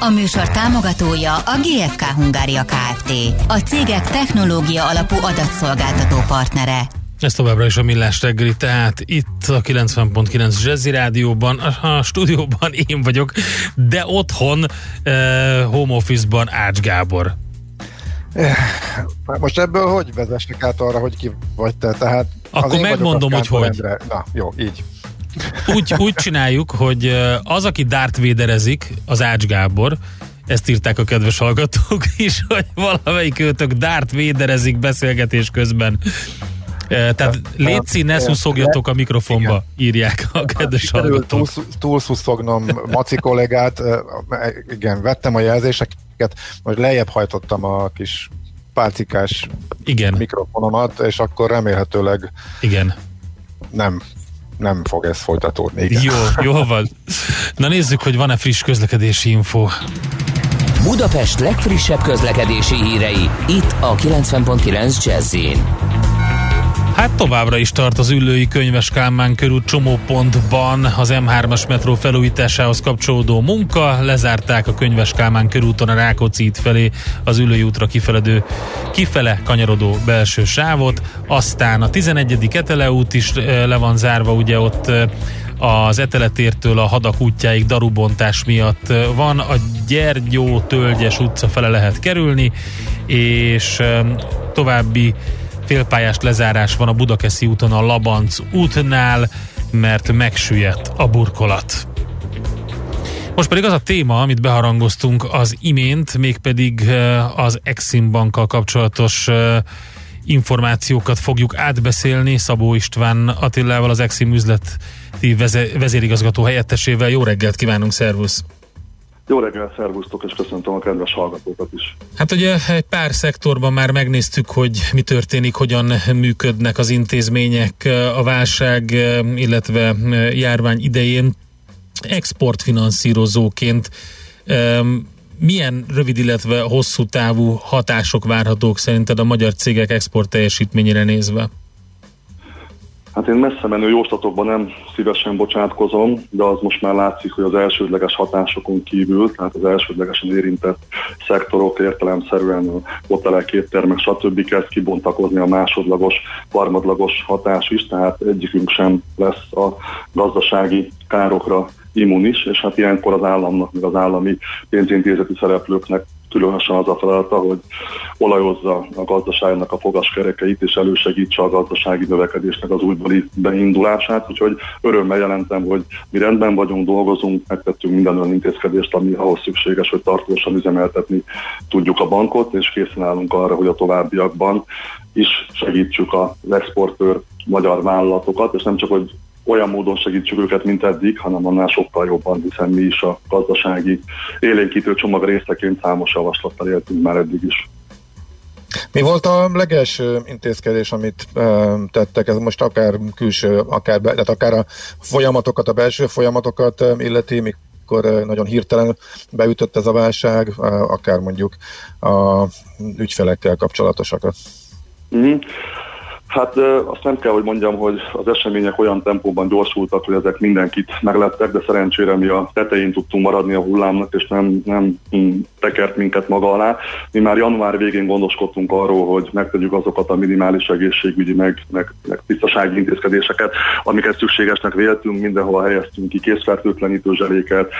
A műsor támogatója a GFK Hungária Kft. A cégek technológia alapú adatszolgáltató partnere. Ez továbbra is a Millás reggeli, tehát itt a 90.9 Jazzy Rádióban, a stúdióban én vagyok, de otthon, uh, home office-ban Ács Gábor. Eh, most ebből hogy vezessek át arra, hogy ki vagy te? Tehát Akkor megmondom, hogy hogy. Endre. Na, jó, így. Úgy, úgy csináljuk, hogy az, aki Darth Vaderezik, az Ács Gábor, ezt írták a kedves hallgatók is, hogy valamelyik őtök Darth Vaderezik beszélgetés közben. Tehát létszi, ne szuszogjatok a mikrofonba, írják a kedves hallgatók. Túlszuszognom Maci kollégát, igen, vettem a jelzéseket, most lejjebb hajtottam a kis pálcikás igen. mikrofonomat, és akkor remélhetőleg igen. nem nem fog ez folytatódni. Igen. Jó, jó van. Na nézzük, hogy van-e friss közlekedési info. Budapest legfrissebb közlekedési hírei, itt a 90.9 jazz Hát továbbra is tart az ülői könyves Kálmán körül csomópontban az M3-as metró felújításához kapcsolódó munka. Lezárták a könyves Kálmán körúton a Rákóczi felé az ülői útra kifeledő, kifele kanyarodó belső sávot. Aztán a 11. Etele út is le van zárva, ugye ott az Eteletértől a Hadak útjáig darubontás miatt van. A Gyergyó-Tölgyes utca fele lehet kerülni, és további félpályás lezárás van a Budakeszi úton a Labanc útnál, mert megsüllyedt a burkolat. Most pedig az a téma, amit beharangoztunk az imént, mégpedig az Exim bankkal kapcsolatos információkat fogjuk átbeszélni Szabó István Attilával, az Exim üzleti vezérigazgató helyettesével. Jó reggelt kívánunk, szervusz! Jó reggel, szervusztok, és köszöntöm a kedves hallgatókat is. Hát ugye egy pár szektorban már megnéztük, hogy mi történik, hogyan működnek az intézmények a válság, illetve járvány idején. Exportfinanszírozóként milyen rövid, illetve hosszú távú hatások várhatók szerinted a magyar cégek export teljesítményére nézve? Hát én messze menő jóslatokban nem szívesen bocsátkozom, de az most már látszik, hogy az elsődleges hatásokon kívül, tehát az elsődlegesen érintett szektorok értelemszerűen hotelek, éttermek, stb. kezd kibontakozni a másodlagos, harmadlagos hatás is, tehát egyikünk sem lesz a gazdasági károkra immunis, és hát ilyenkor az államnak, meg az állami pénzintézeti szereplőknek különösen az a feladata, hogy olajozza a gazdaságnak a fogaskerekeit, és elősegítse a gazdasági növekedésnek az újbeli beindulását. Úgyhogy örömmel jelentem, hogy mi rendben vagyunk, dolgozunk, megtettünk minden olyan intézkedést, ami ahhoz szükséges, hogy tartósan üzemeltetni tudjuk a bankot, és készen állunk arra, hogy a továbbiakban is segítsük az exportőr magyar vállalatokat, és nem csak, hogy olyan módon segítsük őket, mint eddig, hanem annál sokkal jobban, hiszen mi is a gazdasági élénkítő csomag részeként számos javaslattal éltünk már eddig is. Mi volt a legelső intézkedés, amit e, tettek? Ez most akár külső, akár, be, tehát akár a folyamatokat, a belső folyamatokat illeti, mikor nagyon hirtelen beütött ez a válság, e, akár mondjuk a ügyfelekkel kapcsolatosakat. Mm-hmm. Hát azt nem kell, hogy mondjam, hogy az események olyan tempóban gyorsultak, hogy ezek mindenkit meglettek, de szerencsére mi a tetején tudtunk maradni a hullámnak, és nem, nem hm, tekert minket maga alá. Mi már január végén gondoskodtunk arról, hogy megtegyük azokat a minimális egészségügyi, meg, meg, meg tisztasági intézkedéseket, amiket szükségesnek véltünk, mindenhol helyeztünk ki készfertőtlenítő zseléket,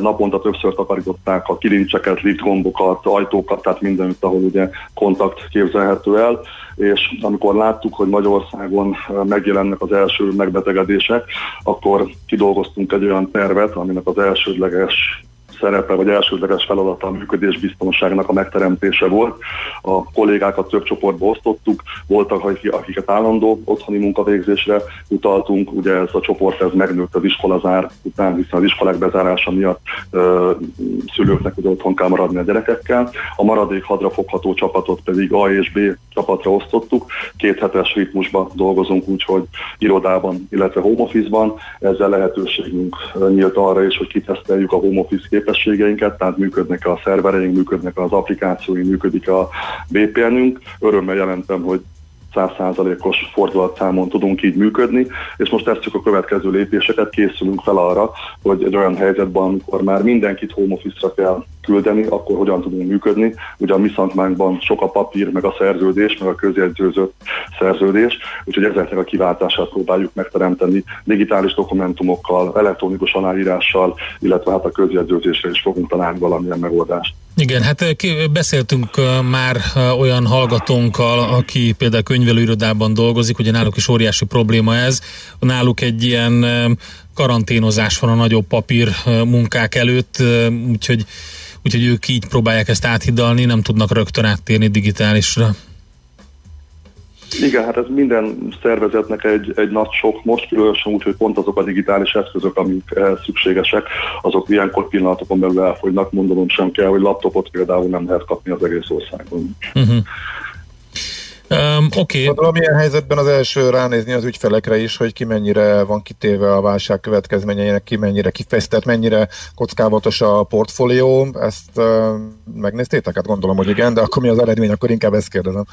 naponta többször takarították a kilincseket, liftgombokat, ajtókat, tehát mindenütt, ahol ugye kontakt képzelhető el és amikor láttuk, hogy Magyarországon megjelennek az első megbetegedések, akkor kidolgoztunk egy olyan tervet, aminek az elsődleges szerepe, vagy elsődleges feladata a működés biztonságnak a megteremtése volt. A kollégákat több csoportba osztottuk, voltak, akiket állandó otthoni munkavégzésre utaltunk, ugye ez a csoport ez megnőtt az iskolazár után, hiszen az iskolák bezárása miatt ö, szülőknek ugye otthon kell maradni a gyerekekkel. A maradék hadrafogható csapatot pedig A és B csapatra osztottuk. Két hetes ritmusban dolgozunk, úgyhogy irodában, illetve home office-ban. Ezzel lehetőségünk nyílt arra is, hogy kiteszteljük a home office képességeinket, tehát működnek a szervereink, működnek az applikációink, működik a VPN-ünk. Örömmel jelentem, hogy 100%-os fordulatszámon tudunk így működni, és most tesszük a következő lépéseket, készülünk fel arra, hogy egy olyan helyzetben, amikor már mindenkit home office-ra kell küldeni, akkor hogyan tudunk működni. Ugye a mi szakmánkban sok a papír, meg a szerződés, meg a közjegyzőzött szerződés, úgyhogy ezeknek a kiváltását próbáljuk megteremteni digitális dokumentumokkal, elektronikus aláírással, illetve hát a közjegyzőzésre is fogunk találni valamilyen megoldást. Igen, hát beszéltünk már olyan hallgatónkkal, aki például könyvelőirodában dolgozik, ugye náluk is óriási probléma ez. Náluk egy ilyen karanténozás van a nagyobb papír munkák előtt, úgyhogy úgyhogy ők így próbálják ezt áthidalni, nem tudnak rögtön áttérni digitálisra. Igen, hát ez minden szervezetnek egy, egy nagy sok most, különösen úgy, hogy pont azok a digitális eszközök, amik szükségesek, azok ilyenkor pillanatokon belül elfogynak, mondom sem kell, hogy laptopot például nem lehet kapni az egész országban. Uh-huh. Um, Oké. Okay. Gondolom, ilyen helyzetben az első ránézni az ügyfelekre is, hogy ki mennyire van kitéve a válság következményeinek, ki mennyire kifejeztett, mennyire kockávatos a portfólió. Ezt uh, megnéztétek? Hát gondolom, hogy igen, de akkor mi az eredmény, akkor inkább ezt kérdezem.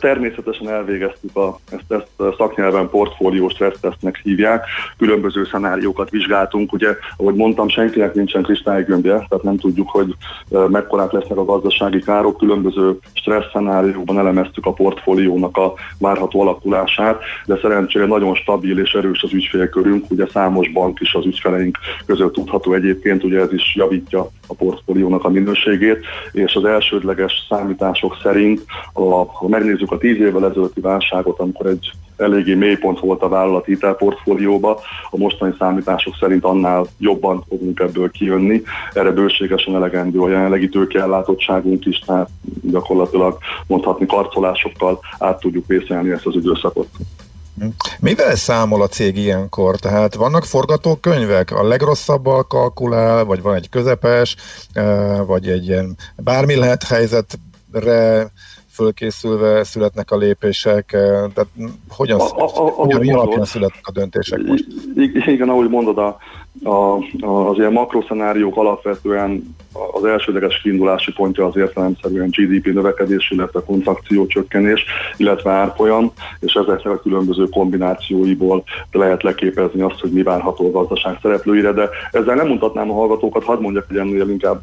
Természetesen elvégeztük a, ezt, ezt a szaknyelven portfólió stressztesznek hívják. Különböző szenáriókat vizsgáltunk. Ugye, ahogy mondtam, senkinek nincsen kristálygömbje, tehát nem tudjuk, hogy mekkorák lesznek a gazdasági károk. Különböző stressz szenárióban elemeztük a portfóliónak a várható alakulását, de szerencsére nagyon stabil és erős az ügyfélkörünk, ugye számos bank is az ügyfeleink között tudható egyébként, ugye ez is javítja a portfóliónak a minőségét, és az elsődleges számítások szerint, a, ha megnézzük a tíz évvel ezelőtti válságot, amikor egy eléggé mélypont volt a vállalat hitelportfólióba, a mostani számítások szerint annál jobban fogunk ebből kijönni. Erre bőségesen elegendő a jelenlegi tőkeellátottságunk is, tehát gyakorlatilag mondhatni karcolásokkal át tudjuk vészelni ezt az időszakot. Mivel számol a cég ilyenkor? Tehát vannak forgatókönyvek? A legrosszabbal kalkulál, vagy van egy közepes, eh, vagy egy ilyen bármi lehet helyzetre fölkészülve születnek a lépések, eh, tehát hogyan, a, a, hogyan mi alapján születnek a döntések most? Igen, ahogy mondod, a, a, a, az ilyen makroszenáriók alapvetően az elsődleges kiindulási pontja az értelemszerűen GDP növekedés, illetve kontrakció csökkenés, illetve árfolyam, és ezeknek a különböző kombinációiból lehet leképezni azt, hogy mi várható a gazdaság szereplőire, de ezzel nem mutatnám a hallgatókat, hadd mondjak egy ennél inkább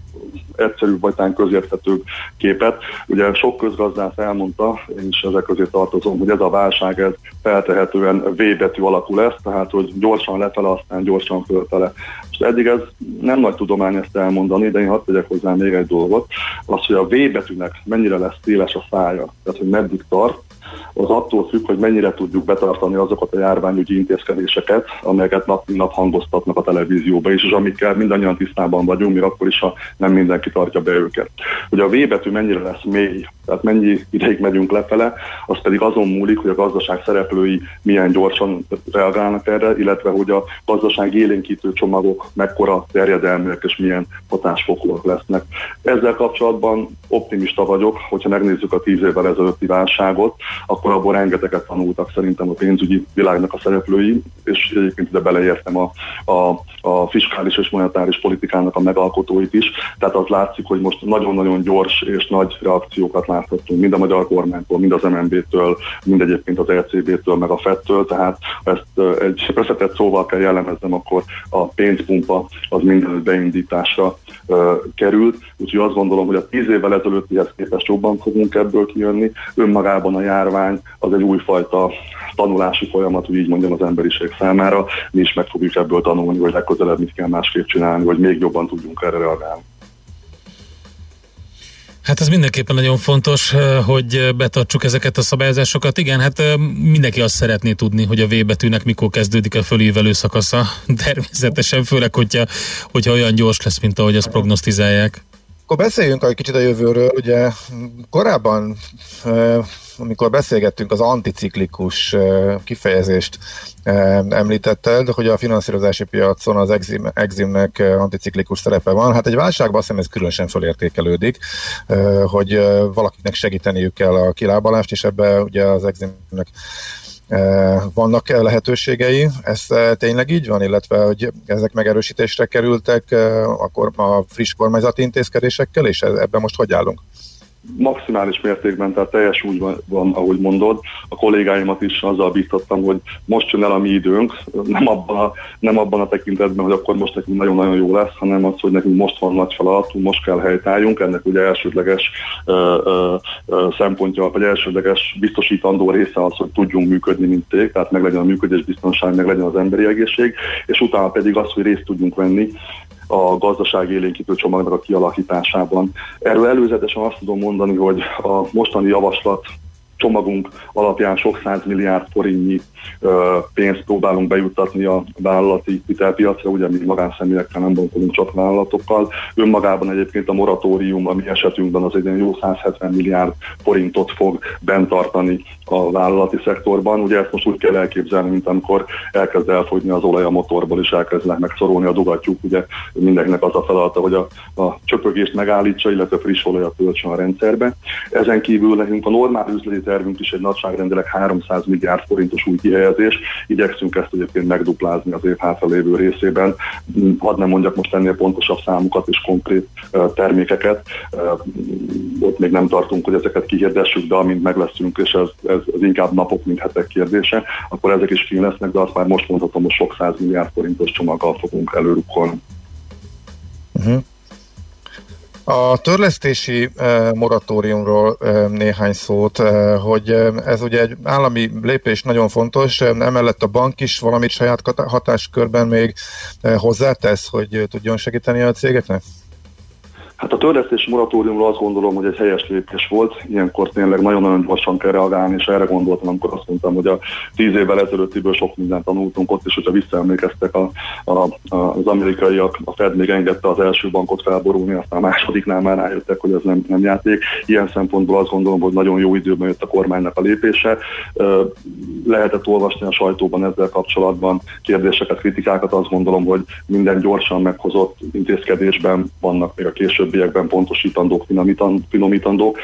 egyszerűbb vagy talán közérthetőbb képet. Ugye sok közgazdász elmondta, én is ezek közé tartozom, hogy ez a válság ez feltehetően V betű alakú lesz, tehát hogy gyorsan lefele, aztán gyorsan fölfele. Most eddig ez nem nagy tudomány ezt elmondani, de én hadd tegyek hozzá még egy dolgot. Az, hogy a V betűnek mennyire lesz széles a szája, tehát hogy meddig tart, az attól függ, hogy mennyire tudjuk betartani azokat a járványügyi intézkedéseket, amelyeket nap mint nap hangoztatnak a televízióba is, és amikkel mindannyian tisztában vagyunk, mi akkor is, ha nem mindenki tartja be őket. Hogy a V betű mennyire lesz mély, tehát mennyi ideig megyünk lefele, az pedig azon múlik, hogy a gazdaság szereplői milyen gyorsan reagálnak erre, illetve hogy a gazdaság élénkítő csomagok mekkora terjedelműek és milyen hatásfokúak lesznek. Ezzel kapcsolatban optimista vagyok, hogyha megnézzük a tíz évvel ezelőtti válságot, akkor abból rengeteget tanultak szerintem a pénzügyi világnak a szereplői, és egyébként ide beleértem a, a, a fiskális és monetáris politikának a megalkotóit is. Tehát az látszik, hogy most nagyon-nagyon gyors és nagy reakciókat láthatunk mind a magyar kormánytól, mind az MNB-től, mind egyébként az ECB-től, meg a FED-től, tehát ezt egy összetett szóval kell jellemeznem, akkor a pénzpumpa az mindenütt beindításra uh, került, úgyhogy azt gondolom, hogy a tíz évvel ezelőttihez képest jobban fogunk ebből kijönni. Önmagában a járvány az egy újfajta tanulási folyamat, hogy így mondjam az emberiség számára. Mi is meg fogjuk ebből tanulni, hogy legközelebb mit kell másképp csinálni, hogy még jobban tudjunk erre reagálni. Hát ez mindenképpen nagyon fontos, hogy betartsuk ezeket a szabályozásokat. Igen, hát mindenki azt szeretné tudni, hogy a V betűnek mikor kezdődik a fölívelő szakasza. Természetesen, főleg, hogyha, hogyha olyan gyors lesz, mint ahogy azt prognosztizálják. Akkor beszéljünk egy kicsit a jövőről. Ugye korábban, amikor beszélgettünk, az anticiklikus kifejezést említetted, hogy a finanszírozási piacon az Exim, Eximnek anticiklikus szerepe van. Hát egy válságban azt hiszem ez különösen fölértékelődik, hogy valakiknek segíteniük kell a kilábalást, és ebbe ugye az Eximnek vannak lehetőségei, ez tényleg így van, illetve hogy ezek megerősítésre kerültek akkor a friss kormányzati intézkedésekkel, és ebben most hogy állunk? Maximális mértékben, tehát teljes úgy van, van, ahogy mondod. A kollégáimat is azzal bíztattam, hogy most jön el a mi időnk, nem abban a, nem abban a tekintetben, hogy akkor most nekünk nagyon-nagyon jó lesz, hanem az, hogy nekünk most van nagy feladatunk, most kell helytálljunk. Ennek ugye elsődleges ö, ö, ö, szempontja, vagy elsődleges biztosítandó része az, hogy tudjunk működni, mint cég, tehát meg legyen a működésbiztonság, meg legyen az emberi egészség, és utána pedig az, hogy részt tudjunk venni a gazdasági élénkítő csomagnak a kialakításában. Erről előzetesen azt tudom mondani, hogy a mostani javaslat csomagunk alapján sok milliárd forintnyi pénzt próbálunk bejuttatni a vállalati hitelpiacra, ugye mi magánszemélyekkel nem bontunk csak vállalatokkal. Önmagában egyébként a moratórium a mi esetünkben az egy jó 170 milliárd forintot fog bent tartani a vállalati szektorban. Ugye ezt most úgy kell elképzelni, mint amikor elkezd elfogyni az olaj a motorból, és elkezdenek megszorolni a dugattyúk. Ugye mindenkinek az a feladata, hogy a, a csöpögést megállítsa, illetve friss olajat töltsön a rendszerbe. Ezen kívül nekünk a normál üzleti tervünk is egy nagyságrendileg 300 milliárd forintos új kihelyezés. Igyekszünk ezt egyébként megduplázni az év hátralévő részében. Hadd nem mondjak most ennél pontosabb számokat és konkrét termékeket. Ott még nem tartunk, hogy ezeket kihirdessük, de amint meg leszünk, és ez, ez, ez inkább napok, mint hetek kérdése, akkor ezek is fin lesznek, de azt már most mondhatom, hogy sok száz milliárd forintos csomaggal fogunk előrukkolni. Uh-huh. A törlesztési moratóriumról néhány szót, hogy ez ugye egy állami lépés nagyon fontos, emellett a bank is valamit saját hatáskörben még hozzátesz, hogy tudjon segíteni a cégeknek? Hát a törlesztési moratóriumról azt gondolom, hogy egy helyes lépés volt. Ilyenkor tényleg nagyon-nagyon gyorsan kell reagálni, és erre gondoltam, amikor azt mondtam, hogy a tíz évvel ezelőttiből sok mindent tanultunk ott, és hogyha visszaemlékeztek a, a, az amerikaiak, a Fed még engedte az első bankot felborulni, aztán a másodiknál már rájöttek, hogy ez nem, nem játék. Ilyen szempontból azt gondolom, hogy nagyon jó időben jött a kormánynak a lépése. Lehetett olvasni a sajtóban ezzel kapcsolatban kérdéseket, kritikákat. Azt gondolom, hogy minden gyorsan meghozott intézkedésben vannak még a később későbbiekben pontosítandók, finomítandók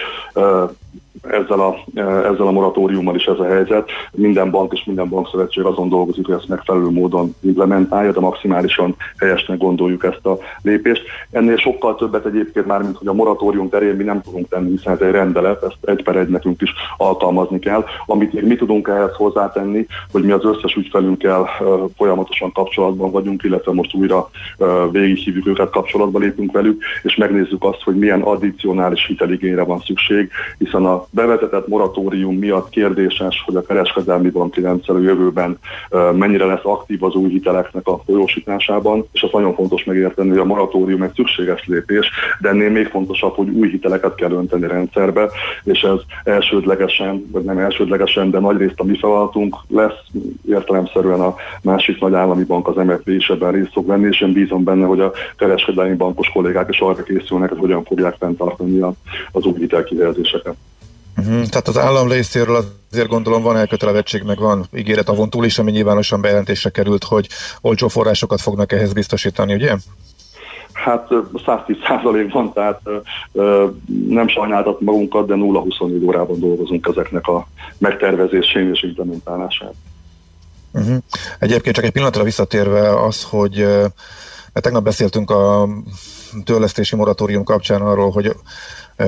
ezzel a, ezzel a moratóriummal is ez a helyzet. Minden bank és minden bankszövetség azon dolgozik, hogy ezt megfelelő módon implementálja, de maximálisan helyesnek gondoljuk ezt a lépést. Ennél sokkal többet egyébként már, mint hogy a moratórium terén mi nem tudunk tenni, hiszen ez egy rendelet, ezt egy per egy nekünk is alkalmazni kell. Amit még mi tudunk ehhez hozzátenni, hogy mi az összes ügyfelünkkel folyamatosan kapcsolatban vagyunk, illetve most újra végighívjuk őket, kapcsolatba lépünk velük, és megnézzük azt, hogy milyen addicionális hiteligényre van szükség, hiszen a bevezetett moratórium miatt kérdéses, hogy a kereskedelmi banki rendszer a jövőben mennyire lesz aktív az új hiteleknek a folyósításában, és az nagyon fontos megérteni, hogy a moratórium egy szükséges lépés, de ennél még fontosabb, hogy új hiteleket kell önteni rendszerbe, és ez elsődlegesen, vagy nem elsődlegesen, de nagyrészt a mi feladatunk lesz, értelemszerűen a másik nagy állami bank, az MFB is ebben részt fog venni, és én bízom benne, hogy a kereskedelmi bankos kollégák is arra készülnek, hogy hogyan fogják fenntartani az új hitelkihelyezéseket. Uh-huh. Tehát az állam részéről azért gondolom van elkötelezettség, meg van ígéret avon túl is, ami nyilvánosan bejelentésre került, hogy olcsó forrásokat fognak ehhez biztosítani, ugye? Hát 110 van, tehát ö, nem sajnáltat magunkat, de 0-24 órában dolgozunk ezeknek a megtervezésén és implementálásán. Uh-huh. Egyébként csak egy pillanatra visszatérve az, hogy mert tegnap beszéltünk a törlesztési moratórium kapcsán arról, hogy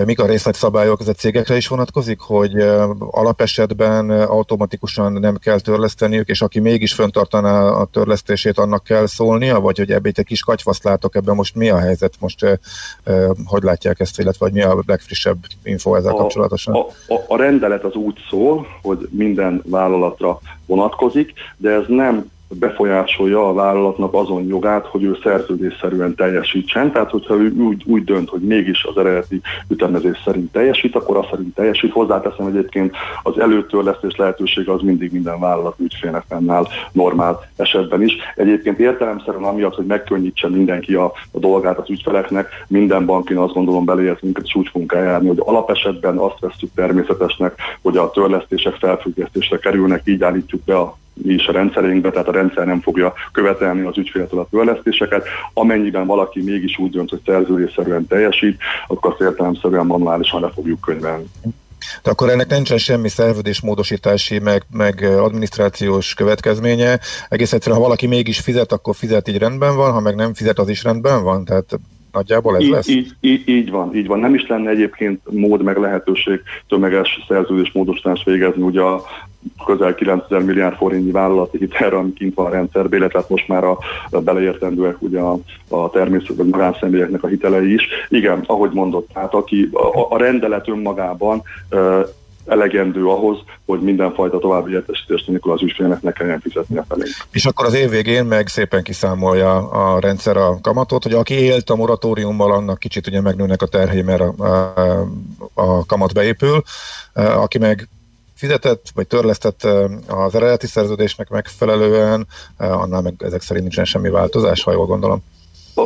Mik a részletszabályok, ez a cégekre is vonatkozik, hogy alapesetben automatikusan nem kell törleszteniük, és aki mégis föntartaná a törlesztését, annak kell szólnia, vagy hogy ebből egy kis katyvaszt látok, ebben most mi a helyzet, most hogy látják ezt, illetve hogy mi a legfrissebb info ezzel a, kapcsolatosan? A, a, a rendelet az úgy szól, hogy minden vállalatra vonatkozik, de ez nem befolyásolja a vállalatnak azon jogát, hogy ő szerződésszerűen teljesítsen. Tehát, hogyha ő úgy, úgy dönt, hogy mégis az eredeti ütemezés szerint teljesít, akkor azt szerint teljesít. Hozzáteszem egyébként az előtörlesztés lehetősége az mindig minden vállalat ügyfélnek fennáll normál esetben is. Egyébként értelemszerűen amiatt, hogy megkönnyítse mindenki a, a dolgát az ügyfeleknek, minden bankin azt gondolom beleértünk, hogy úgy fogunk eljárni, hogy alapesetben azt veszük természetesnek, hogy a törlesztések felfüggesztésre kerülnek, így állítjuk be a mi is a rendszerünkbe, tehát a rendszer nem fogja követelni az ügyféltől a törlesztéseket. Amennyiben valaki mégis úgy dönt, hogy szerződésszerűen teljesít, akkor azt értelemszerűen manuálisan le fogjuk könyvelni. De akkor ennek nincsen semmi szerződésmódosítási, meg, meg adminisztrációs következménye. Egész egyszerűen, ha valaki mégis fizet, akkor fizet, így rendben van, ha meg nem fizet, az is rendben van? Tehát Nagyjából ez így, lesz? Így, így, így van, így van. Nem is lenne egyébként mód meg lehetőség tömeges szerződés módosítást végezni. Ugye a közel 9000 milliárd forintnyi vállalati hitelre, ami kint van a rendszerbe, illetve hát most már a, a beleértendőek ugye a, a természet vagy magánszemélyeknek a hitelei is. Igen, ahogy mondott, tehát aki a, a rendelet önmagában elegendő ahhoz, hogy mindenfajta további értesítést nélkül az ügyfélnek ne kelljen fizetnie felé. És akkor az év végén meg szépen kiszámolja a rendszer a kamatot, hogy aki élt a moratóriummal, annak kicsit ugye megnőnek a terhei, mert a, a, a kamat beépül, aki meg fizetett, vagy törlesztett az eredeti szerződésnek megfelelően, annál meg ezek szerint nincsen semmi változás, ha jól gondolom.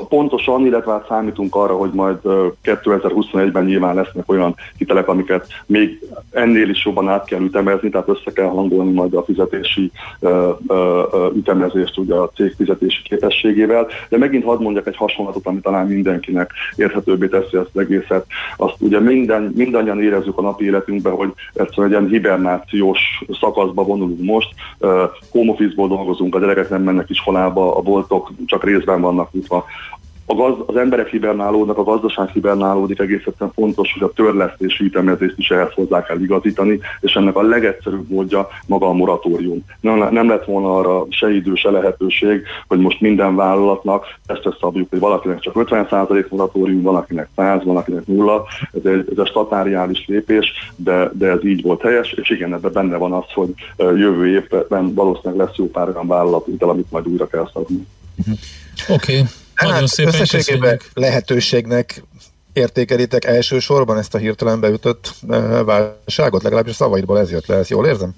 Pontosan, illetve hát számítunk arra, hogy majd 2021-ben nyilván lesznek olyan hitelek, amiket még ennél is jobban át kell ütemezni, tehát össze kell hangolni majd a fizetési uh, uh, ütemezést ugye a cég fizetési képességével. De megint hadd mondjak egy hasonlatot, ami talán mindenkinek érthetőbbé teszi ezt az egészet. Azt ugye minden, mindannyian érezzük a napi életünkben, hogy egyszerűen egy ilyen hibernációs szakaszba vonulunk most. Home office-ból dolgozunk, a gyerekek nem mennek iskolába, a boltok csak részben vannak nyitva a gaz, az emberek hibernálódnak, a gazdaság hibernálódik, egész egyszerűen fontos, hogy a törlesztési ütemezést is ehhez hozzá kell igazítani, és ennek a legegyszerűbb módja maga a moratórium. Nem, nem lett volna arra se idő, se lehetőség, hogy most minden vállalatnak ezt szabjuk, hogy valakinek csak 50% moratórium, valakinek 100, valakinek nulla. Ez egy, ez egy statáriális lépés, de, de ez így volt helyes, és igen, ebben benne van az, hogy jövő évben valószínűleg lesz jó pár olyan vállalat, amit majd újra kell szabni. Oké. Okay. Hát, Nagyon szépen összességében lehetőségnek értékelitek elsősorban ezt a hirtelen beütött eh, válságot? Legalábbis a szavaidból ez jött le, ezt jól érzem?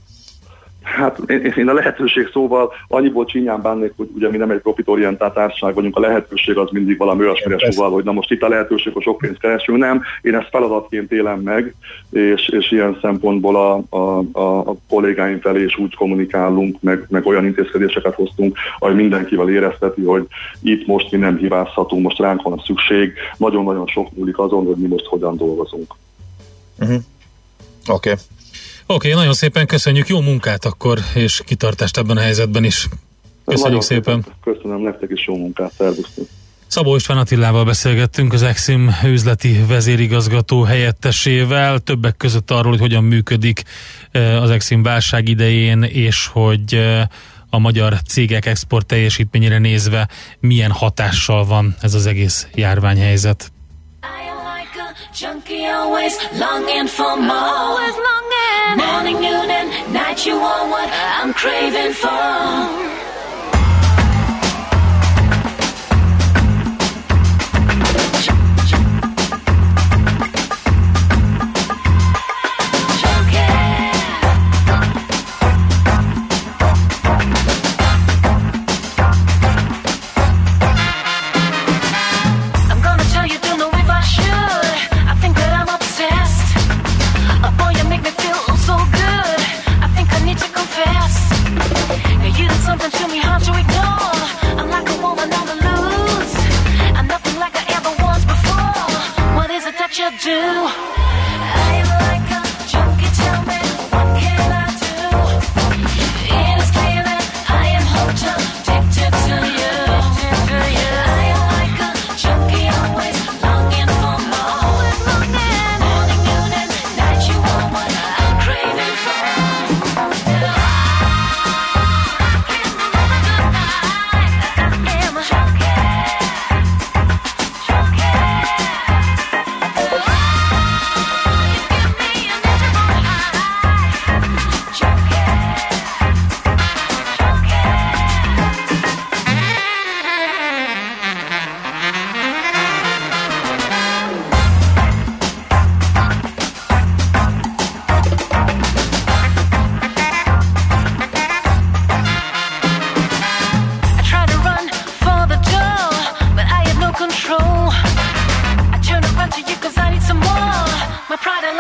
Hát én, én a lehetőség szóval annyiból csinyán bánnék, hogy ugye mi nem egy profitorientált társaság vagyunk, a lehetőség az mindig valami olyasmire szóval, hogy na most itt a lehetőség, hogy sok pénzt keresünk. Nem, én ezt feladatként élem meg, és, és ilyen szempontból a, a, a, a kollégáim felé is úgy kommunikálunk, meg, meg olyan intézkedéseket hoztunk, hogy mindenkivel érezteti, hogy itt most mi nem hibázhatunk, most ránk van a szükség, nagyon-nagyon sok múlik azon, hogy mi most hogyan dolgozunk. Uh-huh. Oké. Okay. Oké, okay, nagyon szépen köszönjük, jó munkát akkor, és kitartást ebben a helyzetben is. Köszönjük nagyon szépen. Köszönöm nektek is jó munkát, szervusztok. Szabó István Attilával beszélgettünk, az Exim üzleti vezérigazgató helyettesével, többek között arról, hogy hogyan működik eh, az Exim válság idején, és hogy eh, a magyar cégek export teljesítményére nézve milyen hatással van ez az egész járványhelyzet. Junkie always longing for more. Always longing. Morning, noon, and night, you are what I'm craving for.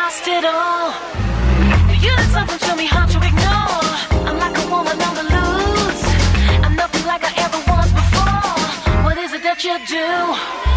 lost it all. You did something to me hard to ignore. I'm like a woman on the loose. I'm nothing like I ever was before. What is it that you do?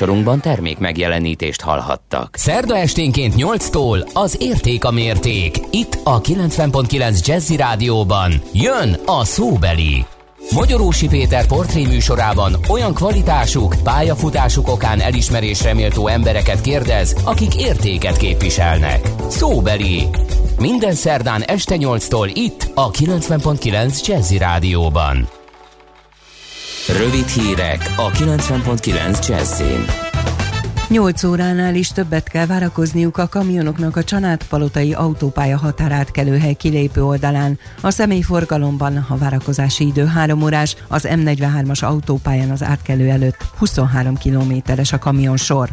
Műsorunkban termék megjelenítést hallhattak. Szerda esténként 8-tól az Érték a mérték. Itt a 90.9 Jazzy Rádióban jön a szóbeli. Magyarósi Péter portré műsorában olyan kvalitásuk, pályafutásuk okán elismerésre méltó embereket kérdez, akik értéket képviselnek. Szóbeli. Minden szerdán este 8-tól itt a 90.9 Jazzy Rádióban. Rövid hírek a 90.9 Jazzin. 8 óránál is többet kell várakozniuk a kamionoknak a Csanádpalotai autópálya határátkelőhely kilépő oldalán. A személyforgalomban a várakozási idő 3 órás, az M43-as autópályán az átkelő előtt 23 kilométeres a kamionsor.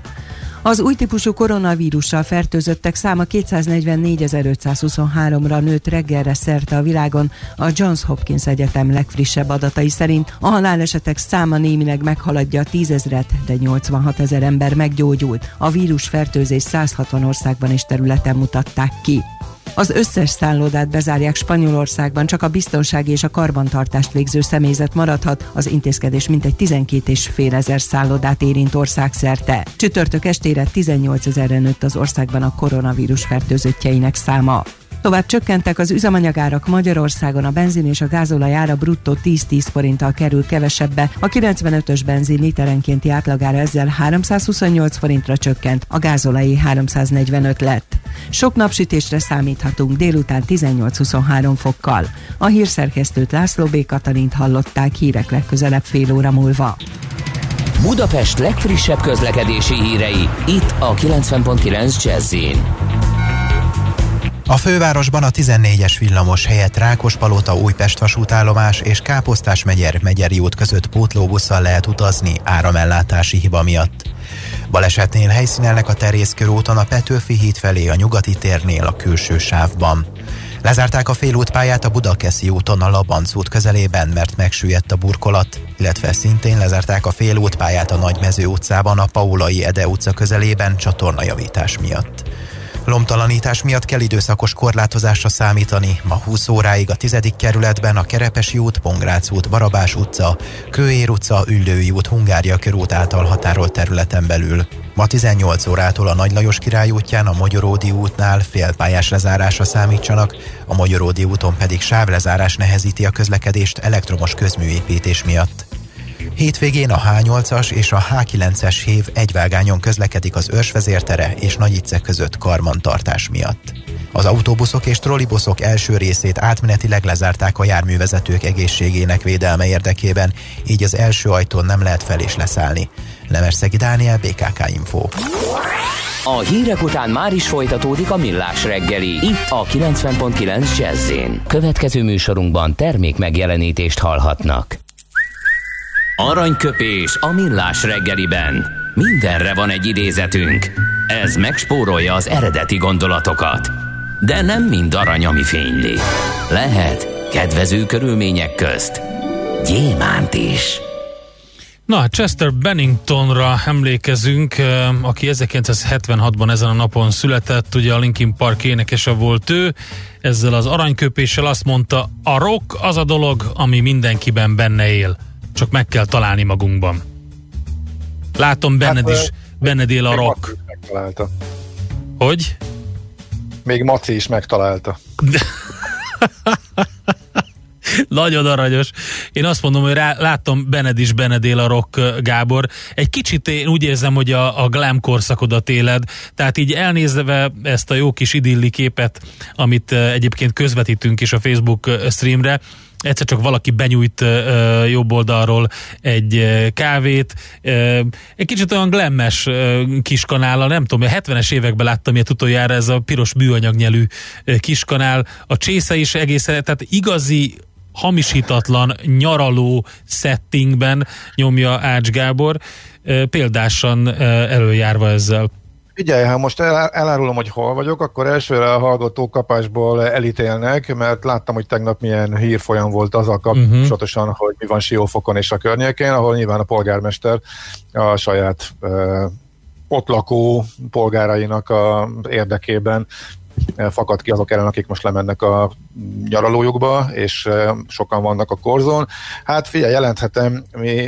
Az új típusú koronavírussal fertőzöttek száma 244.523-ra nőtt reggelre szerte a világon. A Johns Hopkins Egyetem legfrissebb adatai szerint a halálesetek száma némileg meghaladja a 10 ezret, de 86 ezer ember meggyógyult. A vírus fertőzés 160 országban és területen mutatták ki. Az összes szállodát bezárják Spanyolországban, csak a biztonsági és a karbantartást végző személyzet maradhat. Az intézkedés mintegy 12 és fél ezer szállodát érint országszerte. Csütörtök estére 18 ezerre nőtt az országban a koronavírus fertőzöttjeinek száma. Tovább csökkentek az üzemanyagárak Magyarországon, a benzin és a gázolaj ára bruttó 10-10 forinttal kerül kevesebbe, a 95-ös benzin literenkénti átlagára ezzel 328 forintra csökkent, a gázolajé 345 lett. Sok napsütésre számíthatunk délután 18-23 fokkal. A hírszerkesztőt László B. Katalint hallották hírek legközelebb fél óra múlva. Budapest legfrissebb közlekedési hírei, itt a 90.9 jazz A fővárosban a 14-es villamos helyett Rákospalota Újpest vasútállomás és Káposztás megyer Megyeri út között pótlóbusszal lehet utazni áramellátási hiba miatt. Balesetnél helyszínelnek a Terészkörúton a Petőfi híd felé a nyugati térnél a külső sávban. Lezárták a félútpályát a Budakeszi úton a Labanc út közelében, mert megsüllyedt a burkolat, illetve szintén lezárták a félútpályát a Nagymező utcában a Paulai Ede utca közelében csatornajavítás miatt. Lomtalanítás miatt kell időszakos korlátozásra számítani. Ma 20 óráig a 10. kerületben a Kerepesi út, Pongrác út, Barabás utca, Kőér utca, Üllői út, Hungária körút által határolt területen belül. Ma 18 órától a Nagy Lajos király útján, a Magyaródi útnál félpályás lezárásra számítsanak, a Magyaródi úton pedig sávlezárás nehezíti a közlekedést elektromos közműépítés miatt. Hétvégén a H8-as és a H9-es hév egyvágányon közlekedik az Őrsvezértere és Nagyice között karmantartás miatt. Az autóbuszok és trollibuszok első részét átmenetileg lezárták a járművezetők egészségének védelme érdekében, így az első ajtón nem lehet fel és leszállni. Lemerszegi Dániel, BKK Info. A hírek után már is folytatódik a millás reggeli, itt a 90.9 jazz Következő műsorunkban termék megjelenítést hallhatnak. Aranyköpés a millás reggeliben. Mindenre van egy idézetünk. Ez megspórolja az eredeti gondolatokat. De nem mind arany, ami fényli. Lehet kedvező körülmények közt gyémánt is. Na, Chester Benningtonra emlékezünk, aki 1976-ban ezen a napon született, ugye a Linkin Park énekese volt ő, ezzel az aranyköpéssel azt mondta, a rock az a dolog, ami mindenkiben benne él, csak meg kell találni magunkban. Látom benned Hát, is, benned él a rock. Megtalálta. Hogy? Még Maci is megtalálta. Nagyon aranyos. Én azt mondom, hogy rá, láttam benned is Benedél a rock, Gábor. Egy kicsit én úgy érzem, hogy a, a glam korszakodat éled, tehát így elnézve ezt a jó kis idilli képet, amit egyébként közvetítünk is a Facebook streamre, egyszer csak valaki benyújt ö, jobb oldalról egy ö, kávét. Ö, Egy kicsit olyan glammes ö, kis kanállal, nem tudom, a 70-es években láttam ilyet utoljára, ez a piros műanyagnyelű kiskanál. A csésze is egész, tehát igazi hamisítatlan nyaraló settingben nyomja Ács Gábor, példásan előjárva ezzel. Figyelj, ha most el, elárulom, hogy hol vagyok, akkor elsőre a hallgató kapásból elítélnek, mert láttam, hogy tegnap milyen hírfolyam volt azzal kapcsolatosan, uh-huh. hogy mi van Siófokon és a környékén, ahol nyilván a polgármester a saját uh, ott lakó polgárainak a érdekében fakad ki azok ellen, akik most lemennek a nyaralójukba, és sokan vannak a korzón. Hát figyelj, jelenthetem,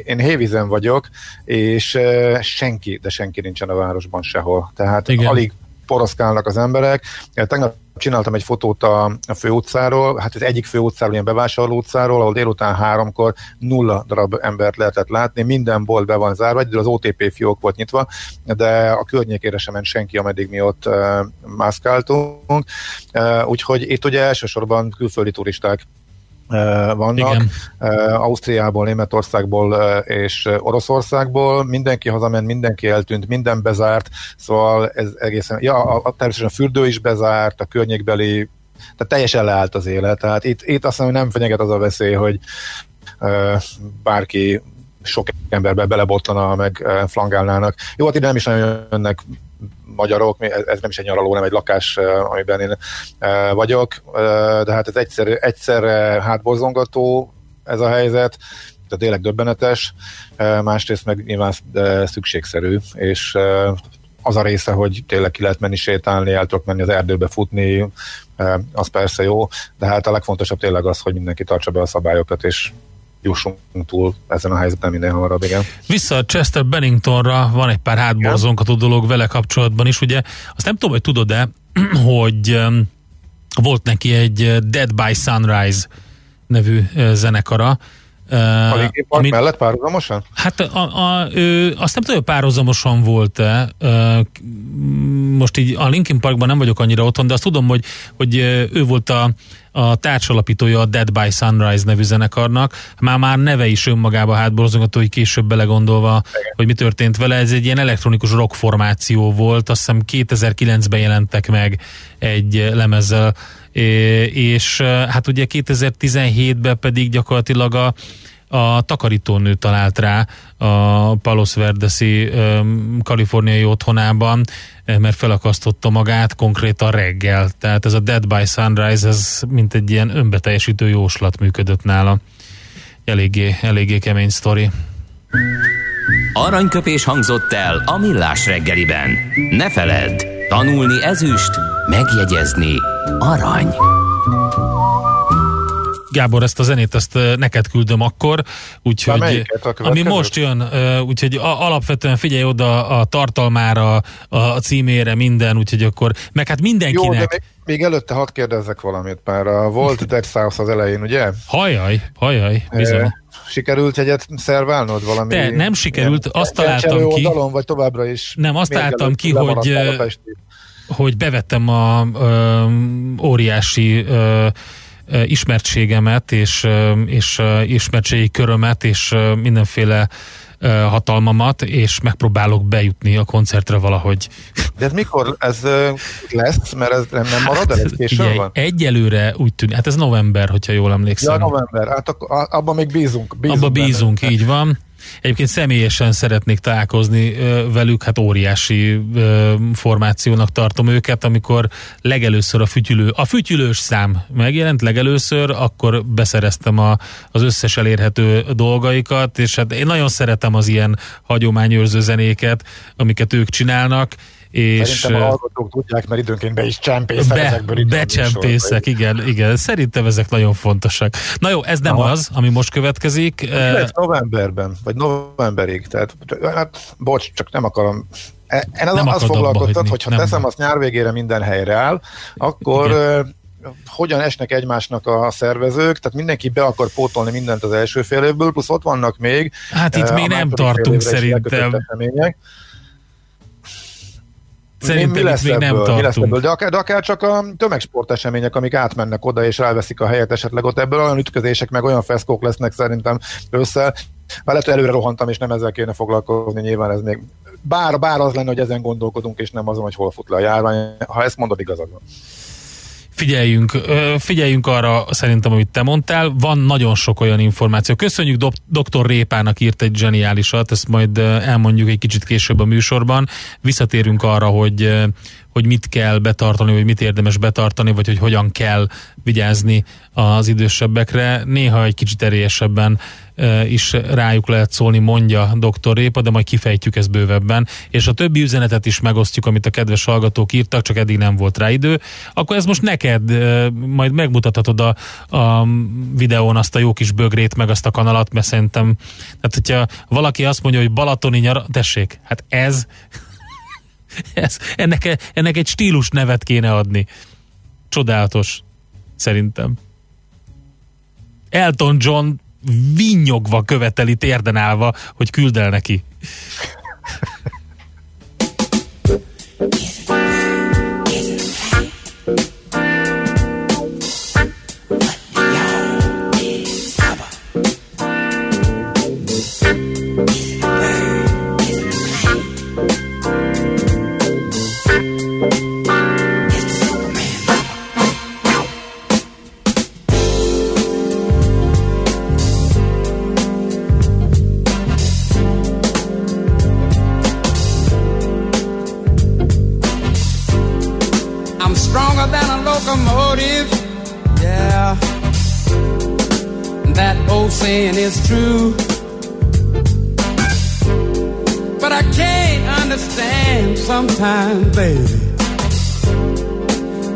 én hévizen vagyok, és senki, de senki nincsen a városban sehol. Tehát. Igen. alig poroszkálnak az emberek. Tegnap csináltam egy fotót a, a főutcáról, hát az egyik főutcáról, ilyen bevásárló utcáról, ahol délután háromkor nulla darab embert lehetett látni, minden bolt be van zárva, egyedül az OTP fiók volt nyitva, de a környékére sem ment senki, ameddig mi ott uh, mászkáltunk. Uh, úgyhogy itt ugye elsősorban külföldi turisták vannak. Igen. Ausztriából, Németországból és Oroszországból. Mindenki hazament, mindenki eltűnt, minden bezárt, szóval ez egészen, ja, a, a, természetesen a fürdő is bezárt, a környékbeli, tehát teljesen leállt az élet. Tehát itt, itt azt hiszem, hogy nem fenyeget az a veszély, hogy uh, bárki sok emberbe belebotlana, meg flangálnának. Jó, hát ide nem is nagyon jönnek magyarok, ez nem is egy nyaraló, nem egy lakás, amiben én vagyok, de hát ez egyszer, egyszerre hátborzongató ez a helyzet, tehát tényleg döbbenetes, másrészt meg nyilván szükségszerű, és az a része, hogy tényleg ki lehet menni sétálni, el tudok menni az erdőbe futni, az persze jó, de hát a legfontosabb tényleg az, hogy mindenki tartsa be a szabályokat, és jussunk túl ezen a helyzeten minél hamarabb, igen. Vissza a Chester Benningtonra van egy pár hátborzongató dolog vele kapcsolatban is, ugye? Azt nem tudom, hogy tudod-e, hogy volt neki egy uh, Dead by Sunrise nevű uh, zenekara, A Park mellett párhuzamosan? Hát a, a, ő, azt nem tudom, hogy párhuzamosan volt-e. Most így a Linkin Parkban nem vagyok annyira otthon, de azt tudom, hogy, hogy ő volt a, a társalapítója a Dead by Sunrise nevű zenekarnak. Már már neve is önmagába hátborzongató, hogy később belegondolva, hogy mi történt vele. Ez egy ilyen elektronikus rock formáció volt, azt hiszem 2009-ben jelentek meg egy lemezzel, és hát ugye 2017-ben pedig gyakorlatilag a, a takarítónő talált rá a Palos Verdesi kaliforniai otthonában, mert felakasztotta magát konkrétan reggel. Tehát ez a Dead by Sunrise, ez mint egy ilyen önbeteljesítő jóslat működött nála. Eléggé, eléggé kemény sztori. Aranyköpés hangzott el a millás reggeliben. Ne feledd, tanulni ezüst, megjegyezni arany. Gábor, ezt a zenét ezt neked küldöm akkor, úgyhogy ami most jön, úgyhogy alapvetően figyelj oda a tartalmára, a, címére, minden, úgyhogy akkor, meg hát Jó, de mindenkinek. még, még előtte hadd kérdezzek valamit, mert a volt Dead South az elején, ugye? Hajaj, hajaj, bizony. Sikerült egyet szerválnod valami? De nem sikerült, ilyen azt találtam ki- oldalon, vagy továbbra is? Nem, azt találtam ki, hogy, hogy bevettem a ö, óriási ö, ismertségemet és, és ismertségi körömet és mindenféle hatalmamat, és megpróbálok bejutni a koncertre valahogy. De ez mikor ez lesz? Mert ez nem, marad el, ez Hát, Figyelj, van? egyelőre úgy tűnik, hát ez november, hogyha jól Ja, emlékszem. november. Hát abban még bízunk. bízunk Abba benne. bízunk, így van. Egyébként személyesen szeretnék találkozni velük, hát óriási formációnak tartom őket, amikor legelőször a fütyülő, a fütyülős szám megjelent legelőször, akkor beszereztem a, az összes elérhető dolgaikat, és hát én nagyon szeretem az ilyen hagyományőrző zenéket, amiket ők csinálnak, és Szerintem a hallgatók tudják, mert időnként be is csempészek be, ezekből. becsempészek, igen, igen. Szerintem ezek nagyon fontosak. Na jó, ez nem Aha. az, ami most következik. Lehet novemberben, vagy novemberig, tehát hát, bocs, csak nem akarom E- Én az, Nem az akarod abba foglalkoztat, hogyha Nem. teszem azt nyár végére minden helyre áll, akkor Igen. hogyan esnek egymásnak a szervezők, tehát mindenki be akar pótolni mindent az első fél évből, plusz ott vannak még Hát itt még a nem tartunk szerintem. Szerintem mi itt lesz még nem ebből? Mi lesz tartunk. ebből? De akár, de akár csak a tömegsport események, amik átmennek oda és elveszik a helyet esetleg ott ebből olyan ütközések, meg olyan feszkók lesznek szerintem ősszel. Már lehet, előre rohantam, és nem ezzel kéne foglalkozni, nyilván ez még bár, bár az lenne, hogy ezen gondolkodunk, és nem azon, hogy hol fut le a járvány. Ha ezt mondod, igazad van. Figyeljünk, figyeljünk arra szerintem, amit te mondtál. Van nagyon sok olyan információ. Köszönjük dr. Répának írt egy zseniálisat, ezt majd elmondjuk egy kicsit később a műsorban. Visszatérünk arra, hogy hogy mit kell betartani, vagy mit érdemes betartani, vagy hogy hogyan kell vigyázni az idősebbekre. Néha egy kicsit erélyesebben is rájuk lehet szólni, mondja dr. Répa, de majd kifejtjük ezt bővebben. És a többi üzenetet is megosztjuk, amit a kedves hallgatók írtak, csak eddig nem volt rá idő. Akkor ez most neked, majd megmutathatod a, a videón azt a jó kis bögrét, meg azt a kanalat, mert szerintem, tehát hogyha valaki azt mondja, hogy balatoni nyara, tessék, hát ez, ez ennek, ennek egy stílus nevet kéne adni. Csodálatos, szerintem. Elton John vinnyogva követeli térden hogy küld el neki. locomotive. Yeah. That old saying is true. But I can't understand sometimes, baby,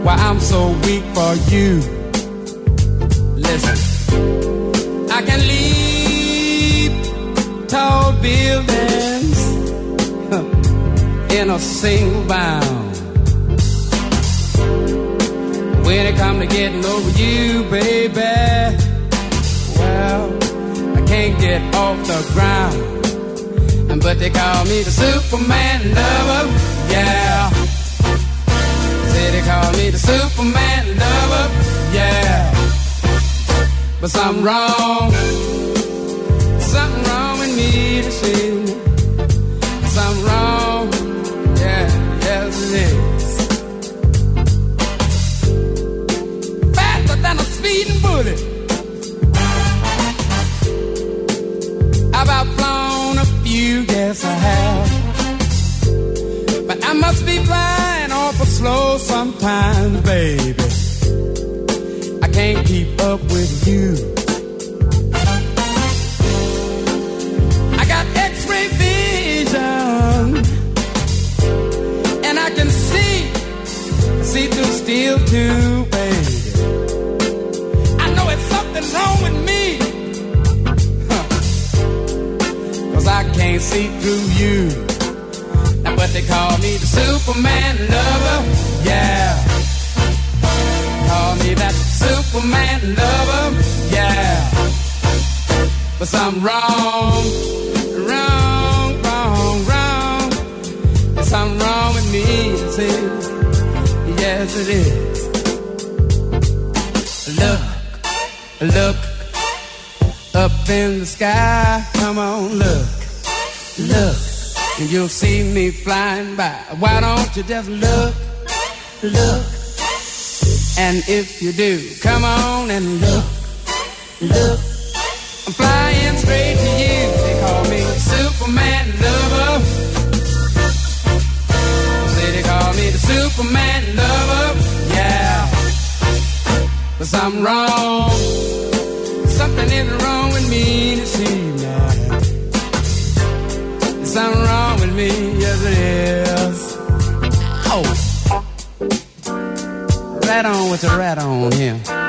why I'm so weak for you. Listen, I can leap tall buildings in a single bound. When it come to getting over you, baby, well, I can't get off the ground. But they call me the Superman lover, yeah. Say they call me the Superman lover, yeah. But something wrong, something wrong with me to see. Something wrong, yeah, yes it is. Speeding bullet. I've outflown a few, yes I have. But I must be flying awful slow sometimes, baby. I can't keep up with you. I got X-ray vision, and I can see, see through steel too, I can't see through you. Now, but they call me the Superman lover. Yeah. Call me that Superman lover. Yeah. But something wrong, wrong, wrong, wrong. There's something wrong with me. See? Yes, it is. Look, look up in the sky. Come on, look, look, and you'll see me flying by. Why don't you just look, look? And if you do, come on and look, look. I'm flying straight to you. They call me Superman lover. Say they call me the Superman lover. Yeah. But something wrong. Something is wrong with me this evening. Something wrong with me, yes it is. Oh. Right on with the rat on here.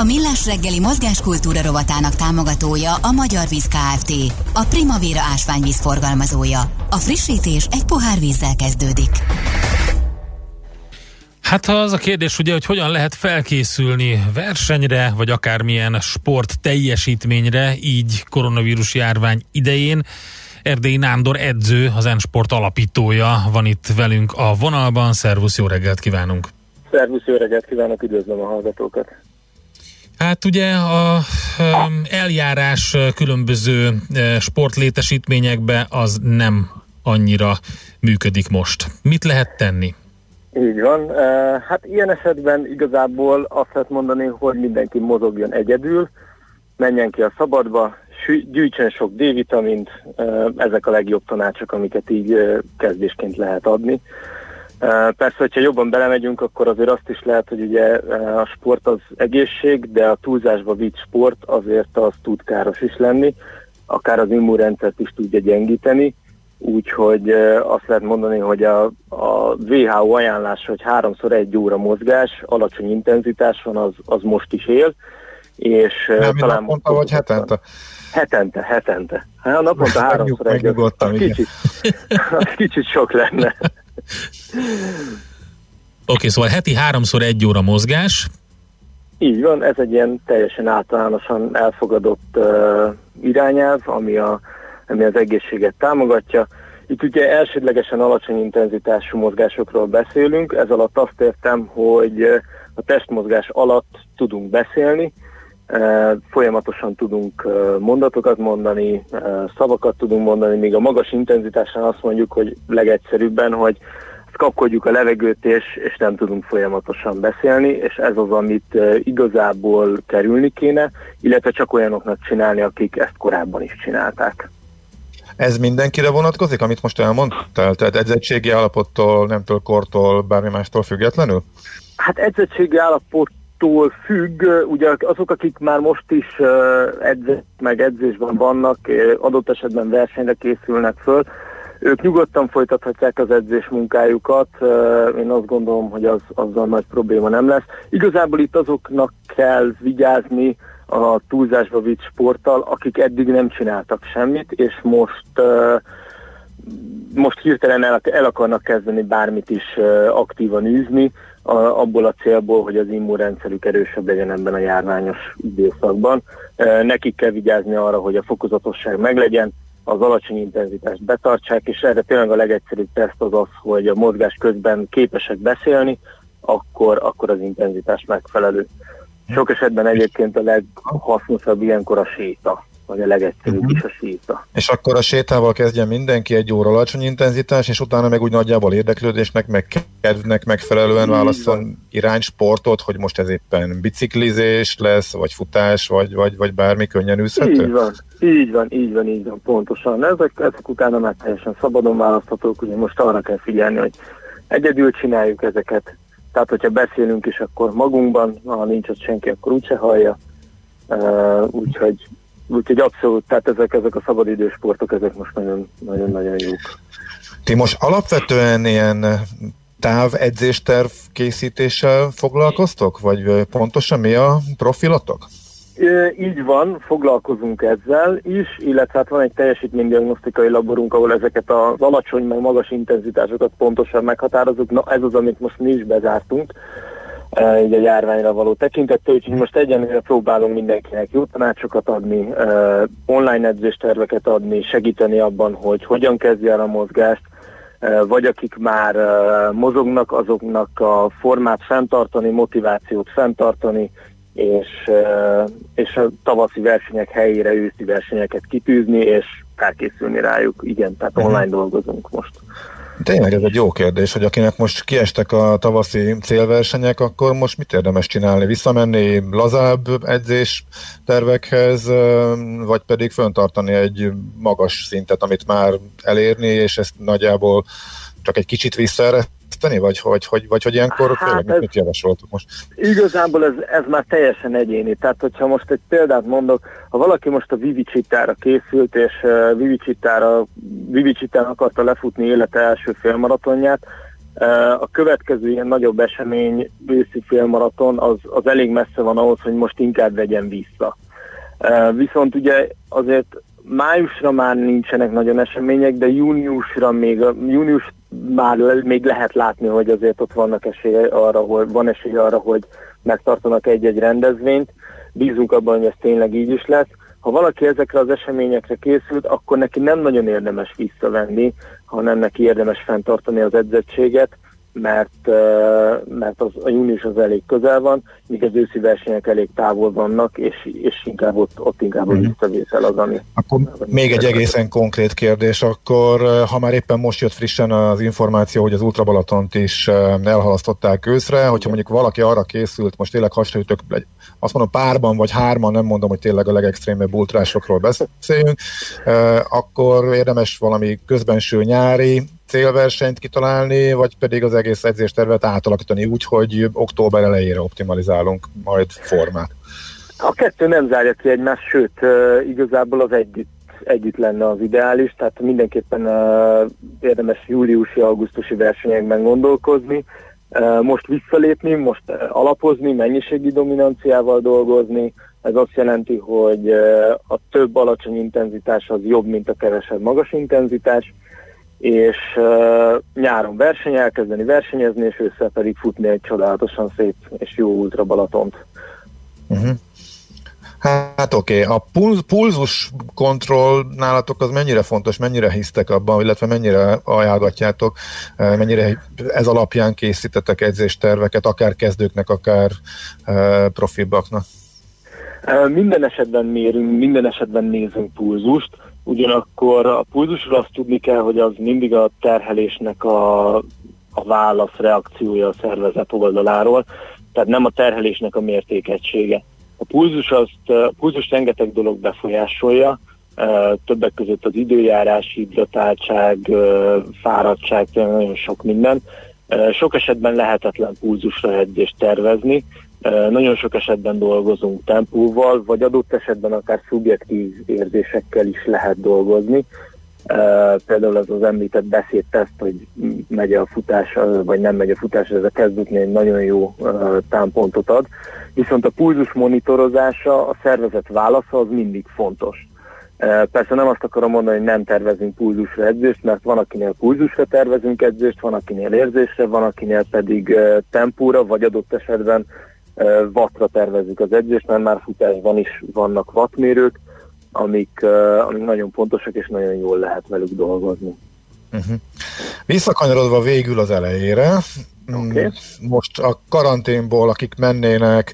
A Millás reggeli mozgáskultúra rovatának támogatója a Magyar Víz Kft. A Primavera ásványvíz forgalmazója. A frissítés egy pohár vízzel kezdődik. Hát ha az a kérdés ugye, hogy hogyan lehet felkészülni versenyre, vagy akármilyen sport teljesítményre, így koronavírus járvány idején. Erdélyi Nándor edző, az N-Sport alapítója van itt velünk a vonalban. Szervusz, jó reggelt kívánunk! Szervusz, jó reggelt kívánok, üdvözlöm a hallgatókat! Hát ugye a eljárás különböző sportlétesítményekbe az nem annyira működik most. Mit lehet tenni? Így van. Hát ilyen esetben igazából azt lehet mondani, hogy mindenki mozogjon egyedül, menjen ki a szabadba, gyűjtsen sok D-vitamint, ezek a legjobb tanácsok, amiket így kezdésként lehet adni. Persze, hogyha jobban belemegyünk, akkor azért azt is lehet, hogy ugye a sport az egészség, de a túlzásba vitt sport azért az tud káros is lenni, akár az immunrendszert is tudja gyengíteni, úgyhogy azt lehet mondani, hogy a, a WHO ajánlása, hogy háromszor egy óra mozgás, alacsony intenzitáson, az, az most is él, és Nem, talán naponta vagy hetente? Hetente, hetente. Hát a naponta háromszor egy, az, Megnyugodtam, az, igen. kicsit, az kicsit sok lenne. Oké, szóval heti háromszor egy óra mozgás, Így van, ez egy ilyen teljesen általánosan elfogadott uh, irányelv, ami, a, ami az egészséget támogatja. Itt ugye elsődlegesen alacsony intenzitású mozgásokról beszélünk, ez alatt azt értem, hogy a testmozgás alatt tudunk beszélni, folyamatosan tudunk mondatokat mondani, szavakat tudunk mondani, míg a magas intenzitáson azt mondjuk, hogy legegyszerűbben, hogy kapkodjuk a levegőt, és, és nem tudunk folyamatosan beszélni, és ez az, amit igazából kerülni kéne, illetve csak olyanoknak csinálni, akik ezt korábban is csinálták. Ez mindenkire vonatkozik, amit most elmondtál? Tehát edzettségi állapottól, nemtől, kortól, bármi mástól függetlenül? Hát edzettségi állapottól függ, ugye azok, akik már most is edzett, meg edzésben vannak, adott esetben versenyre készülnek föl, ők nyugodtan folytathatják az edzés munkájukat, én azt gondolom, hogy az, azzal nagy probléma nem lesz. Igazából itt azoknak kell vigyázni a túlzásba vitt sporttal, akik eddig nem csináltak semmit, és most most hirtelen el, el akarnak kezdeni bármit is aktívan űzni, a, abból a célból, hogy az immunrendszerük erősebb legyen ebben a járványos időszakban. Uh, nekik kell vigyázni arra, hogy a fokozatosság meglegyen, az alacsony intenzitást betartsák, és erre tényleg a legegyszerűbb teszt az az, hogy a mozgás közben képesek beszélni, akkor, akkor az intenzitás megfelelő. Sok esetben egyébként a leghasznosabb ilyenkor a séta, vagy a legegyszerűbb Mhm. is a séta. És akkor a sétával kezdjen mindenki egy óra alacsony intenzitás, és utána meg úgy nagyjából érdeklődésnek, meg kedvnek megfelelően Így válaszol iránysportot, hogy most ez éppen biciklizés lesz, vagy futás, vagy, vagy, vagy bármi könnyen Így űzhető? van, így van, így van, így van, pontosan. Ezek, ezek utána már teljesen szabadon választhatók, ugye most arra kell figyelni, hogy egyedül csináljuk ezeket, tehát hogyha beszélünk is, akkor magunkban, ha nincs ott senki, akkor úgyse hallja. Uh, úgyhogy, úgyhogy abszolút, tehát ezek, ezek a szabadidős sportok, ezek most nagyon, nagyon, nagyon jók. Ti most alapvetően ilyen távedzésterv készítéssel foglalkoztok? Vagy pontosan mi a profilatok? Így van, foglalkozunk ezzel is, illetve hát van egy teljesítménydiagnosztikai laborunk, ahol ezeket az alacsony meg magas intenzitásokat pontosan meghatározunk. Na ez az, amit most mi is bezártunk, így a járványra való tekintettel, úgyhogy most egyenlőre próbálunk mindenkinek jó tanácsokat adni, e, online edzésterveket adni, segíteni abban, hogy hogyan kezdje el a mozgást, e, vagy akik már e, mozognak, azoknak a formát fenntartani, motivációt fenntartani, és, és a tavaszi versenyek helyére őszi versenyeket kitűzni, és felkészülni rájuk. Igen, tehát Mhm. online dolgozunk most. Tényleg ez egy jó kérdés, hogy akinek most kiestek a tavaszi célversenyek, akkor most mit érdemes csinálni? Visszamenni lazább edzés tervekhez, vagy pedig föntartani egy magas szintet, amit már elérni, és ezt nagyjából csak egy kicsit visszaereszteni, vagy hogy, hogy, vagy hogy ilyenkor Hát tényleg ez- mit javasoltuk most? Igazából ez, ez már teljesen egyéni. Tehát, hogyha most egy példát mondok, ha valaki most a Vivicitára készült, és uh, Vivicitára, Vivicitán akarta lefutni élete első félmaratonját, uh, a következő ilyen nagyobb esemény, őszi félmaraton, az, az elég messze van ahhoz, hogy most inkább vegyen vissza. Uh, viszont ugye azért májusra már nincsenek nagyon események, de júniusra még, június le, még lehet látni, hogy azért ott vannak esélye arra, hogy van esély arra, hogy megtartanak egy-egy rendezvényt. Bízunk abban, hogy ez tényleg így is lesz. Ha valaki ezekre az eseményekre készült, akkor neki nem nagyon érdemes visszavenni, hanem neki érdemes fenntartani az edzettséget, mert, mert az, a június az elég közel van, míg az őszi versenyek elég távol vannak, és, és inkább ott, ott inkább a visszavétel az, ami... Akkor még egy egészen konkrét kérdés, akkor ha már éppen most jött frissen az információ, hogy az Ultra Balatont is elhalasztották őszre, hogyha mondjuk valaki arra készült, most tényleg egy- azt mondom párban vagy hárman, nem mondom, hogy tényleg a legextrémebb ultrásokról beszéljünk, ö, akkor érdemes valami közbenső nyári célversenyt kitalálni, vagy pedig az egész edzéstervet átalakítani úgy, hogy október elejére optimalizálunk majd formát. A kettő nem zárja ki egymást, sőt, igazából az együtt, együtt lenne az ideális, tehát mindenképpen érdemes júliusi-augusztusi versenyekben gondolkozni, most visszalépni, most alapozni, mennyiségi dominanciával dolgozni, ez azt jelenti, hogy a több alacsony intenzitás az jobb, mint a kevesebb magas intenzitás, és uh, nyáron verseny, elkezdeni versenyezni, és ősszel pedig futni egy csodálatosan szép és jó ultra Balatont. Uh-huh. Hát oké, okay. a pulz, pulzus kontroll nálatok az mennyire fontos, mennyire hisztek abban, illetve mennyire ajánlgatjátok, mennyire ez alapján készítetek edzésterveket, akár kezdőknek, akár uh, profibaknak? Minden esetben mérünk, minden esetben nézünk pulzust, ugyanakkor a pulzusról azt tudni kell, hogy az mindig a terhelésnek a, a válasz reakciója a szervezet oldaláról, tehát nem a terhelésnek a mértékegysége. A pulzus azt, a pulzus rengeteg dolog befolyásolja, ö, többek között az időjárás, hidratáltság, ö, fáradtság, nagyon sok minden. Ö, Sok esetben lehetetlen pulzusra edzést tervezni, Nagyon sok esetben dolgozunk tempóval, vagy adott esetben akár szubjektív érzésekkel is lehet dolgozni. Például az az említett beszédteszt, hogy megy a futás, vagy nem megy a futás, ez a kezdőknél nagyon jó támpontot ad. Viszont a pulzus monitorozása, a szervezet válasza az mindig fontos. Persze nem azt akarom mondani, hogy nem tervezünk pulzusra edzést, mert van, akinél pulzusra tervezünk edzést, van, akinél érzésre, van, akinél pedig tempóra, vagy adott esetben ö, wattra tervezzük az edzést, mert már futásban is vannak wattmérők, amik, amik nagyon pontosak, és nagyon jól lehet velük dolgozni. Uh-huh. Visszakanyarodva végül az elejére, Oké. most a karanténból, akik mennének,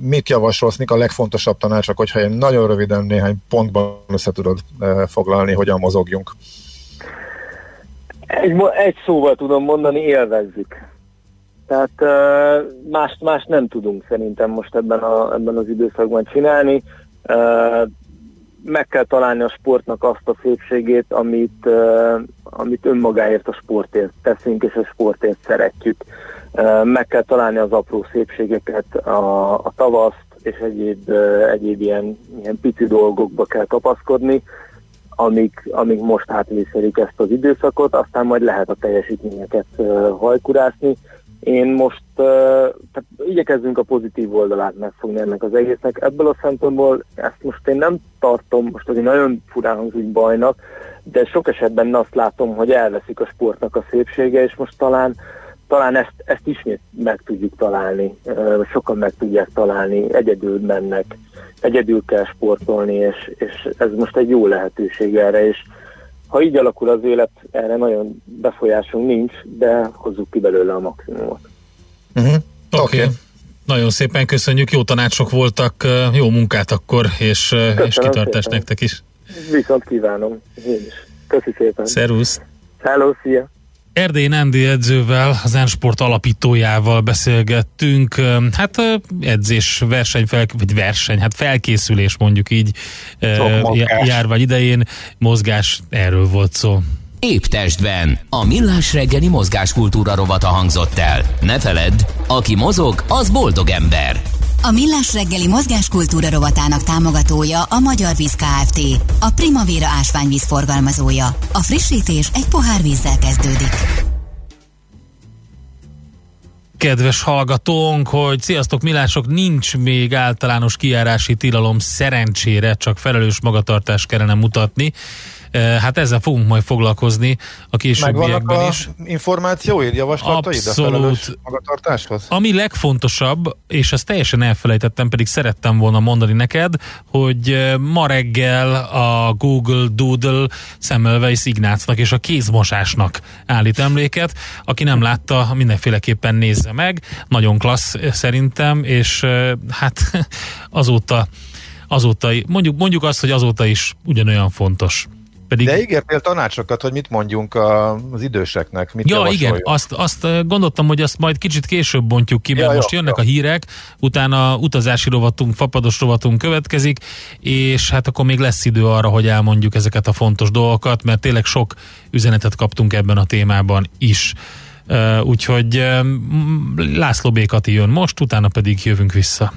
mit javasolsz, mik a legfontosabb tanácsok, hogyha én nagyon röviden néhány pontban össze tudod foglalni, hogyan mozogjunk? Egy, egy szóval tudom mondani, élvezzük. Tehát uh, más, más nem tudunk szerintem most ebben, a, ebben az időszakban csinálni. Uh, meg kell találni a sportnak azt a szépségét, amit, uh, amit önmagáért a sportért teszünk, és a sportért szeretjük. Uh, meg kell találni az apró szépségeket, a, a tavaszt, és egyéb, uh, egyéb ilyen, ilyen pici dolgokba kell kapaszkodni, amik, amik most átvészelik ezt az időszakot, aztán majd lehet a teljesítményeket uh, hajkurásni. Én most uh, tehát igyekezzünk a pozitív oldalát megfogni ennek az egésznek. Ebből a szempontból ezt most én nem tartom, most azért nagyon furán hangzik bajnak, de sok esetben azt látom, hogy elveszik a sportnak a szépsége, és most talán talán ezt, ezt ismét meg tudjuk találni, sokan meg tudják találni, egyedül mennek, egyedül kell sportolni, és, és ez most egy jó lehetőség erre, és ha így alakul az élet, erre nagyon befolyásunk nincs, de hozzuk ki belőle a maximumot. Uh-huh. Oké. Okay. Nagyon szépen köszönjük, jó tanácsok voltak, jó munkát akkor, és, és kitartást szépen. nektek is. Viszont kívánom, én is. Köszi szépen. Szervusz! Hello, szia! Erdély Nándi edzővel, az Ensport alapítójával beszélgettünk. Hát edzés, verseny, fel, vagy verseny, hát felkészülés mondjuk így mozgás. járvány idején, mozgás, erről volt szó. Épp testben. A millás reggeli mozgáskultúra rovata hangzott el. Ne feledd, aki mozog, az boldog ember. A Millás reggeli mozgáskultúra rovatának támogatója a Magyar Víz Kft. A Primavera ásványvíz forgalmazója. A frissítés egy pohár vízzel kezdődik. Kedves hallgatónk, hogy sziasztok Milások, nincs még általános kijárási tilalom szerencsére, csak felelős magatartást kellene mutatni. Hát ezzel fogunk majd foglalkozni a későbbiekben a is. információid, javaslataid a Abszolút. felelős magatartáshoz? Ami legfontosabb, és ezt teljesen elfelejtettem, pedig szerettem volna mondani neked, hogy ma reggel a Google Doodle Semmelweis Ignácnak és a kézmosásnak állít emléket. Aki nem látta, mindenféleképpen nézze meg. Nagyon klassz szerintem, és hát azóta azóta, mondjuk, mondjuk azt, hogy azóta is ugyanolyan fontos. Pedig De ígértél tanácsokat, hogy mit mondjunk az időseknek, mit Ja, igen, azt, azt gondoltam, hogy azt majd kicsit később bontjuk ki, mert Ja, jó, most jönnek jó. a hírek, utána utazási rovatunk, fapados rovatunk következik, és hát akkor még lesz idő arra, hogy elmondjuk ezeket a fontos dolgokat, mert tényleg sok üzenetet kaptunk ebben a témában is. Úgyhogy László B. Kati jön most, utána pedig jövünk vissza.